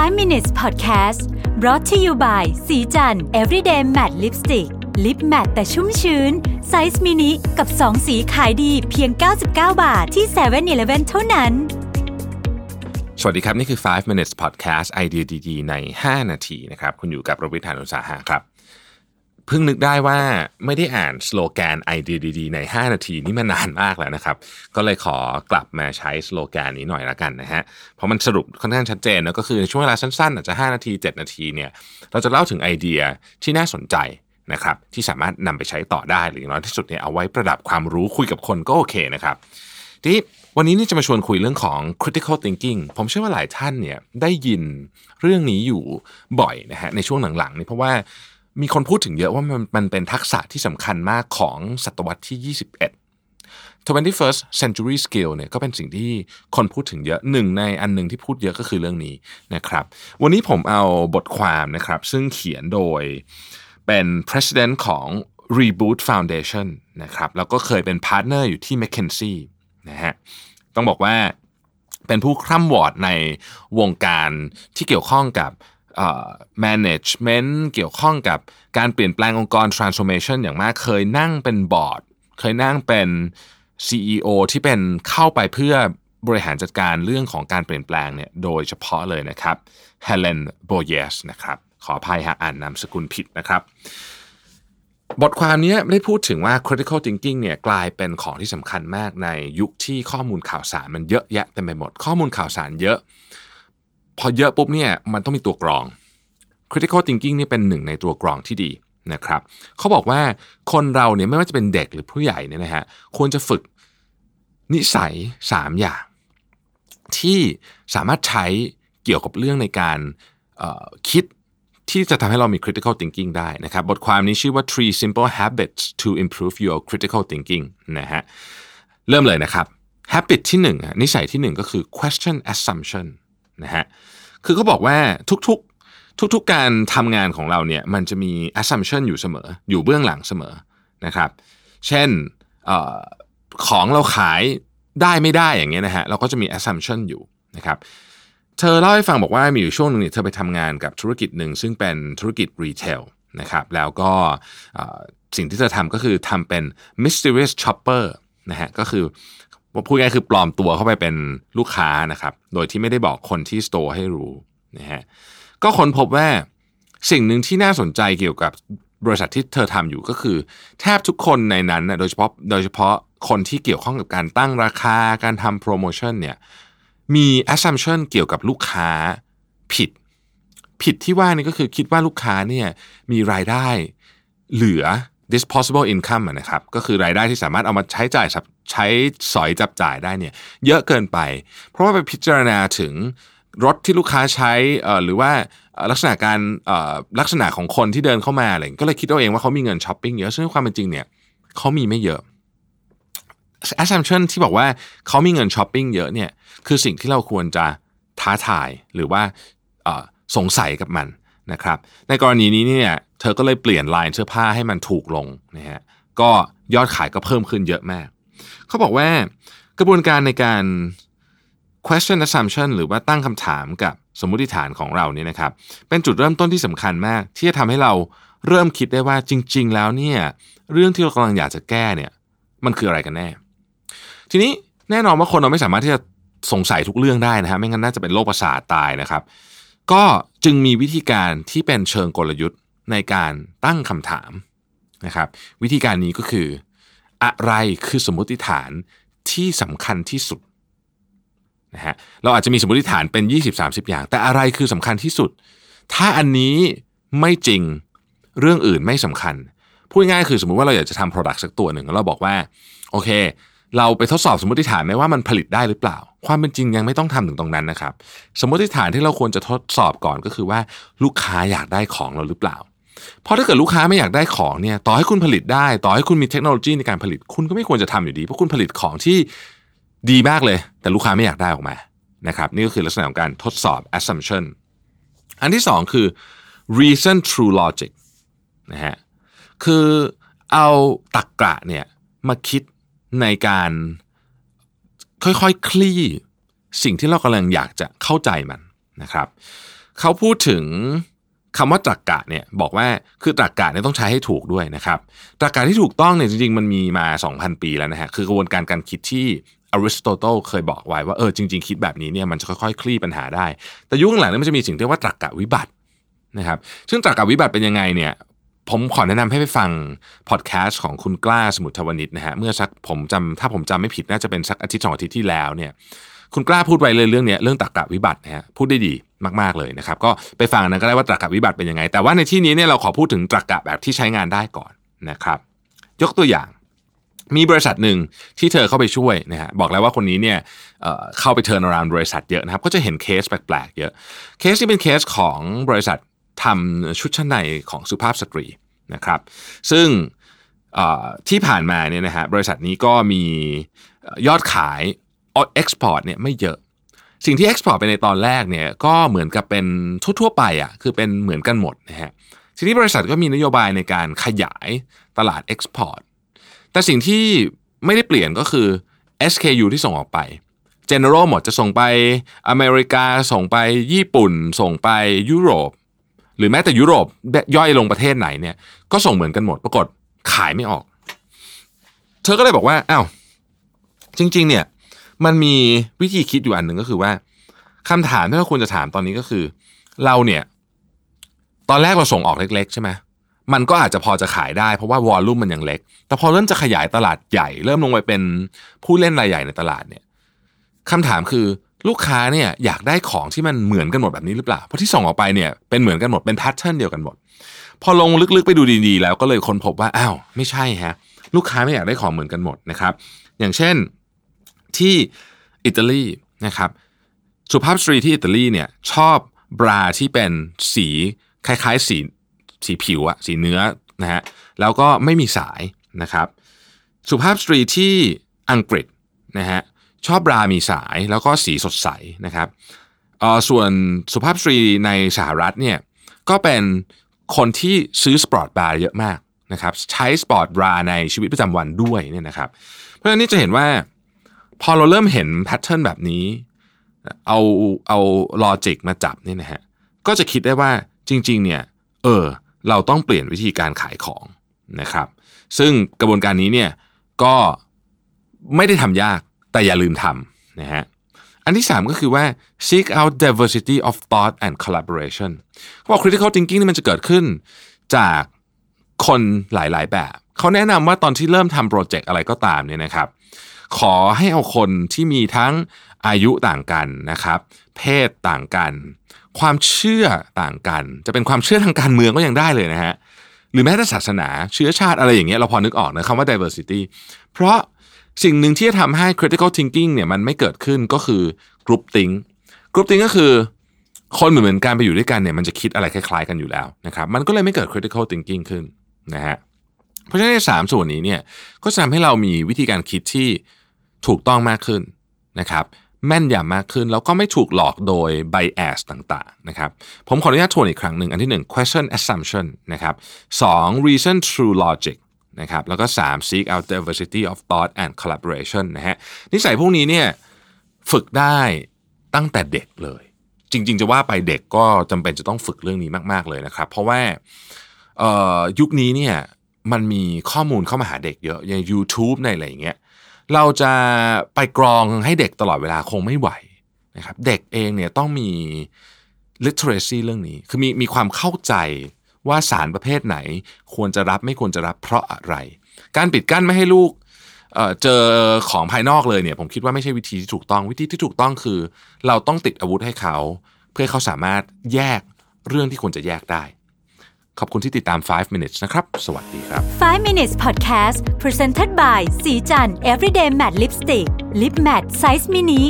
5 minutes podcast brought to you by ศรีจันทร์ everyday matte lipstick lip matte แต่ชุ่มชื้น size mini กับ 2 สีขายดีเพียง 99 บาทที่7-Eleven เท่านั้น สวัสดีครับ นี่คือ 5 minutes podcast ไอเดียดี ๆ ใน 5 นาทีนะครับ คุณอยู่กับรวิศ หาญอุตสาหะครับ เพิ่งนึกได้ว่าไม่ได้อ่านสโลแกนไอเดียดีๆใน 5 นาทีนี่มานานมากแล้วนะครับ ก็เลยขอกลับมาใช้สโลแกนนี้หน่อยละกันนะฮะ เพราะมันสรุปค่อนข้างชัดเจนนะก็คือในช่วงเวลาสั้นๆ อาจจะ 5 นาที 7 นาทีเนี่ยเราจะเล่าถึงไอเดียที่น่าสนใจนะครับที่สามารถนำไปใช้ต่อได้หรืออย่างน้อยที่สุดเนี่ยเอาไว้ประดับความรู้คุยกับคนก็โอเคนะครับทีวันนี้นี่จะมาชวนคุยเรื่องของ critical thinking ผมเชื่อว่าหลายท่านเนี่ยได้ยินเรื่องนี้อยู่บ่อยนะฮะในช่วงหลังๆนี่เพราะว่า มีคนพูดถึงเยอะว่ามันมันเป็นทักษะที่สำคัญมากของศตวรรษที่ 21 21st century skill เนี่ยก็เป็นสิ่งที่คนพูดถึงเยอะหนึ่งในอันหนึ่งที่พูดเยอะก็คือเรื่องนี้นะครับ วันนี้ผมเอาบทความนะครับ ซึ่งเขียนโดยเป็น president ของ Reboot Foundation นะครับแล้วก็เคยเป็น partner อยู่ที่ McKinsey นะฮะต้องบอกว่าเป็นผู้คร่ำหวอดในวงการที่เกี่ยวข้องกับ management เกี่ยวข้องกับการเปลี่ยนแปลงองค์กร transformation อย่างมากเคยนั่งเป็นบอร์ด เคยนั่งเป็น CEO ที่เป็นเข้าไปเพื่อบริหารจัดการเรื่องของการเปลี่ยนแปลงเนี่ยโดยเฉพาะเลยนะครับ Helen Boyes นะครับขออภัยหากอ่านนามสกุลผิดนะครับ บทความนี้ได้พูดถึงว่า critical thinking เนี่ยกลายเป็นของที่สำคัญมากในยุคที่ข้อมูลข่าวสารมันเยอะแยะเต็มไปหมดข้อมูลข่าวสารเยอะ พอเยอะปุ๊บเนี่ยมันต้องมีตัวกรอง critical thinking นี่เป็นหนึ่งในตัวกรองที่ดีนะครับเขาบอกว่าคนเราเนี่ยไม่ว่าจะเป็นเด็กหรือผู้ใหญ่เนี่ยนะฮะควรจะฝึกนิสัย 3 อย่าง ที่สามารถใช้เกี่ยวกับเรื่องในการคิดที่จะทำให้เรามี critical thinking ได้นะครับ บทความนี้ชื่อว่า three simple habits to improve your critical thinking นะฮะ เริ่มเลยนะครับ habit ที่หนึ่งนิสัยที่หนึ่งก็คือ question assumption นะฮะคือเขาบอกว่าทุกๆทุกๆการทำงานของเราเนี่ยมันจะมี assumption อยู่เสมอ อยู่เบื้องหลังเสมอนะครับ เช่นอของเราขายได้ไม่ได้อย่างเงี้ยนะฮะเราก็จะมี assumption อยู่นะครับเธอเล่าให้ฟังบอกว่ามีอยู่ช่วงหนึ่งเนี่ยเธอไปทำงานกับธุรกิจหนึ่งซึ่งเป็นธุรกิจรีเทลนะครับแล้วก็สิ่งที่เธอทำก็คือทำเป็น mysterious shopper นะฮะก็คือ พูดง่ายคือปลอมตัวเข้าไปเป็นลูกค้านะครับ โดยที่ไม่ได้บอกคนที่สโตร์ให้รู้นะฮะก็ค้นพบว่าสิ่งหนึ่งที่น่าสนใจเกี่ยวกับบริษัทที่เธอทำอยู่ก็คือ แทบทุกคนในนั้นนะโดยเฉพาะโดยเฉพาะคนที่เกี่ยวข้องกับการตั้งราคาการทำโปรโมชั่นเนี่ยมี assumption เกี่ยวกับลูกค้าผิด ผิดที่ว่านี่ก็คือคิดว่าลูกค้าเนี่ยมีรายได้เหลือ disposable income นะครับ ก็คือรายได้ที่สามารถเอามาใช้จ่ายใช้สอยจับจ่ายได้เนี่ยเยอะเกินไป เพราะว่าไปพิจารณาถึงรถที่ลูกค้าใช้หรือว่าลักษณะการลักษณะของคนที่เดินเข้ามาอะไรก็เลยคิดเอาเองว่าเขามีเงินช้อปปิ้งเยอะซึ่งความเป็นจริงเนี่ยเขามีไม่เยอะ assumption ที่บอกว่าเขามีเงินช้อปปิ้งเยอะเนี่ยคือสิ่งที่เราควรจะท้าทายหรือว่าสงสัยกับมันนะครับ ในกรณีนี้เนี่ย เธอก็เลยเปลี่ยนลายเสื้อผ้าให้มันถูกลงนะฮะก็ยอดขายก็เพิ่มขึ้นเยอะมาก เขาบอกว่ากระบวนการในการ question assumption หรือว่าตั้งคำถามกับสมมติฐานของเราเนี่ยนะครับ เป็นจุดเริ่มต้นที่สำคัญมาก ที่จะทำให้เราเริ่มคิดได้ว่าจริง ๆ แล้วเนี่ยเรื่องที่เรากำลังอยากจะแก้เนี่ยมันคืออะไรกันแน่ ทีนี้แน่นอนว่าคนเราไม่สามารถที่จะสงสัยทุกเรื่องได้นะฮะไม่งั้นน่าจะเป็นโรคประสาทตายนะครับ ก็จึงมีวิธีการที่เป็นเชิงกลยุทธ์ ในการตั้งคำถามนะครับ วิธีการนี้ก็คือ อะไรคือสมมติฐานที่สำคัญที่สุดนะฮะเราอาจจะมีสมมติฐานเป็น 20-30 อย่าง แต่อะไรคือสำคัญที่สุด ถ้าอันนี้ไม่จริงเรื่องอื่นไม่สำคัญพูดง่ายคือสมมุติว่าเราอยากจะทำ Product สักตัวหนึ่งแล้วเราบอกว่าโอเค เราไปทดสอบสมมติฐานไหมว่ามันผลิตได้หรือเปล่า ความเป็นจริงยังไม่ต้องทำถึงตรงนั้นนะครับ สมมติฐานที่เราควรจะทดสอบก่อนก็คือว่าลูกค้าอยากได้ของเราหรือเปล่า เพราะถ้าเกิดลูกค้าไม่อยากได้ของเนี่ยต่อให้คุณผลิตได้ ต่อให้คุณมีเทคโนโลยีในการผลิต คุณก็ไม่ควรจะทำอยู่ดี เพราะคุณผลิตของที่ดีมากเลย แต่ลูกค้าไม่อยากได้ออกมานะครับนี่ก็คือลักษณะของการทดสอบ assumption อันที่สองคือ reason true logic นะฮะคือเอาตักกะเนี่ยมาคิดในการค่อยๆคคลี่สิ่งที่เรากำลังอยากจะเข้าใจมันนะครับ เขาพูดถึง คำว่าตรรกกะเนี่ยบอกว่าคือตรรกกะเนี่ยต้องใช้ให้ถูกด้วยนะครับตรรกกะที่ถูกต้องเนี่ยจริงๆ มันมีมา 2,000 ปีแล้วนะฮะคือกระบวนการการคิดที่อริสโตเติลเคยบอกไว้ว่าเออจริง ๆ คิดแบบนี้เนี่ยมันจะค่อยๆ คลี่ปัญหาได้ แต่ยุคหลังเนี่ยมันจะมีสิ่งที่เรียกว่าตรรกกะวิบัตินะครับซึ่งตรรกกะวิบัติเป็นยังไงเนี่ยผมขอแนะนำให้ไปฟังพอดแคสต์ของคุณกล้าสมุทรวณิชนะฮะเมื่อสักผมจำถ้าผมจำไม่ผิดน่าจะเป็นสักอาทิตย์สองอาทิตย์ที่แล้วเนี่ยคุณกล้าพูดไว้เลยเรื่องเนี้ยเรื่องตรรกะวิบัตินะฮะพูดได้ดี มากๆเลยนะครับ ก็ไปฟังนั้นก็ได้ว่าตรรกะวิบัติเป็นยังไง แต่ว่าในที่นี้เนี่ยเราขอพูดถึงตรรกะแบบที่ใช้งานได้ก่อนนะครับ ยกตัวอย่างมีบริษัทหนึ่งที่เธอเข้าไปช่วยนะฮะบอกแล้วว่าคนนี้เนี่ยเข้าไป turnaround บริษัทเยอะนะครับ ก็จะเห็นเคสแปลกๆเยอะเคสที่เป็นเคสของบริษัททำชุดชั้นในของสุภาพสตรีนะครับ ซึ่งที่ผ่านมาเนี่ยนะฮะบริษัทนี้ก็มียอดขาย export เนี่ยไม่เยอะ สิ่งที่ export ไปในตอนแรกเนี่ยก็เหมือนกับเป็นทั่วๆไปอะคือเป็นเหมือนกันหมดนะฮะทีนี้บริษัทก็มีนโยบายในการขยายตลาด exportแต่สิ่งที่ไม่ได้เปลี่ยนก็คือ SKU ที่ส่งออกไป General หมดจะส่งไปอเมริกาส่งไปญี่ปุ่น ส่งไปยุโรป หรือแม้แต่ยุโรปย่อยลงประเทศไหนเนี่ยก็ส่งเหมือนกันหมดปรากฏขายไม่ออก เธอก็เลยบอกว่าอ้าวจริง ๆ เนี่ย มันมีวิธีคิดอยู่อันหนึ่งก็คือว่าคำถามที่เราควรจะถามตอนนี้ก็คือ เราเนี่ย ตอนแรกเราส่งออกเล็ก ๆ ใช่ไหมมันก็อาจจะพอจะขายได้เพราะว่าวอลลุ่มมันยังเล็ก แต่พอเริ่มจะขยายตลาดใหญ่ เริ่มลงไปเป็นผู้เล่นรายใหญ่ในตลาดเนี่ยคำถามคือลูกค้าเนี่ยอยากได้ของที่มันเหมือนกันหมดแบบนี้หรือเปล่า เพราะที่ส่งออกไปเนี่ยเป็นเหมือนกันหมดเป็นแพทเทิร์นเดียวกันหมด พอลงลึกๆไปดูดีๆ แล้วก็เลยค้นพบว่าอ้าวไม่ใช่ฮะ ลูกค้าไม่อยากได้ของเหมือนกันหมดนะครับ อย่างเช่น ที่อิตาลีนะครับสุภาพสตรีที่อิตาลีเนี่ยชอบบราที่เป็นสีคล้ายๆสีสีผิวอะสีเนื้อนะฮะแล้วก็ไม่มีสายนะครับ สุภาพสตรีที่อังกฤษนะฮะชอบบรามีสายแล้วก็สีสดใสนะครับเออส่วนสุภาพสตรีในสหรัฐเนี่ยก็เป็นคนที่ซื้อ sport bra เยอะมากนะครับใช้ sport bra ในชีวิตประจำวันด้วยเนี่ยนะครับ เพราะฉะนั้นนี่จะเห็นว่า พอเราเริ่มเห็น pattern แบบนี้ เอาเอา logic มาจับนี่นะฮะก็จะคิดได้ว่าจริง ๆ เนี่ยเออเราต้องเปลี่ยนวิธีการขายของนะครับ ซึ่งกระบวนการนี้เนี่ยก็ไม่ได้ทำยากแต่อย่าลืมทำนะฮะอันที่ 3 ก็คือว่า seek out diversity of thought and collaboration ว่า critical thinking นี่มันจะเกิดขึ้นจากคนหลาย ๆ แบบ เขาแนะนำว่าตอนที่เริ่มทำโปรเจกต์อะไรก็ตามเนี่ยนะครับ ขอให้เอาคนที่มีทั้งอายุต่างกันนะครับ เพศต่างกัน ความเชื่อต่างกัน จะเป็นความเชื่อทางการเมืองก็ยังได้เลยนะฮะหรือแม้แต่ศาสนาเชื้อชาติอะไรอย่างเงี้ยเราพอนึกออกนะคำว่า diversity เพราะสิ่งหนึ่งที่จะทำให้ critical thinking เนี่ยมันไม่เกิดขึ้นก็คือ group think group think ก็คือคนเหมือนเหมือนกันไปอยู่ด้วยกันเนี่ยมันจะคิดอะไรคล้ายๆกันอยู่แล้วนะครับมันก็เลยไม่เกิด critical thinking ขึ้นนะฮะเพราะฉะนั้นในสามส่วนนี้เนี่ยก็จะทำให้เรามีวิธีการคิดที่ ถูกต้องมากขึ้นนะครับแม่นยำมากขึ้น แล้วก็ไม่ถูกหลอกโดย bias ต่างๆนะครับผมขออนุญาตทวนอีกครั้งหนึ่ง อันที่ 1 question assumption นะครับ 2 reason through logic นะครับแล้วก็ 3 seek out diversity of thought and collaboration นะฮะนิสัยพวกนี้เนี่ยฝึกได้ตั้งแต่เด็กเลย จริง ๆ จะว่าไปเด็กก็จำเป็นจะต้องฝึกเรื่องนี้มาก ๆ เลยนะครับ เพราะว่ายุคนี้เนี่ยมันมีข้อมูลเข้ามาหาเด็กเยอะอย่าง YouTube ในอะไรอย่างเงี้ย เราจะไปกรองให้เด็กตลอดเวลาคงไม่ไหวนะครับเด็กเองเนี่ยต้องมี literacy เรื่องนี้ คือมีมีความเข้าใจว่าสารประเภทไหน ควรจะรับไม่ควรจะรับเพราะอะไร การปิดกั้นไม่ให้ลูกเเจอของภายนอกเลยเนี่ยผมคิดว่าไม่ใช่วิธีที่ถูกต้องวิธีที่ถูกต้องคือ เราต้องติดอาวุธให้เขา เพื่อเขาสามารถแยกเรื่องที่ควรจะแยกได้ ขอบคุณที่ติดตาม 5 minutes นะครับ สวัสดีครับ 5 minutes podcast presented by สีจัน everyday matte lipstick lip matte size mini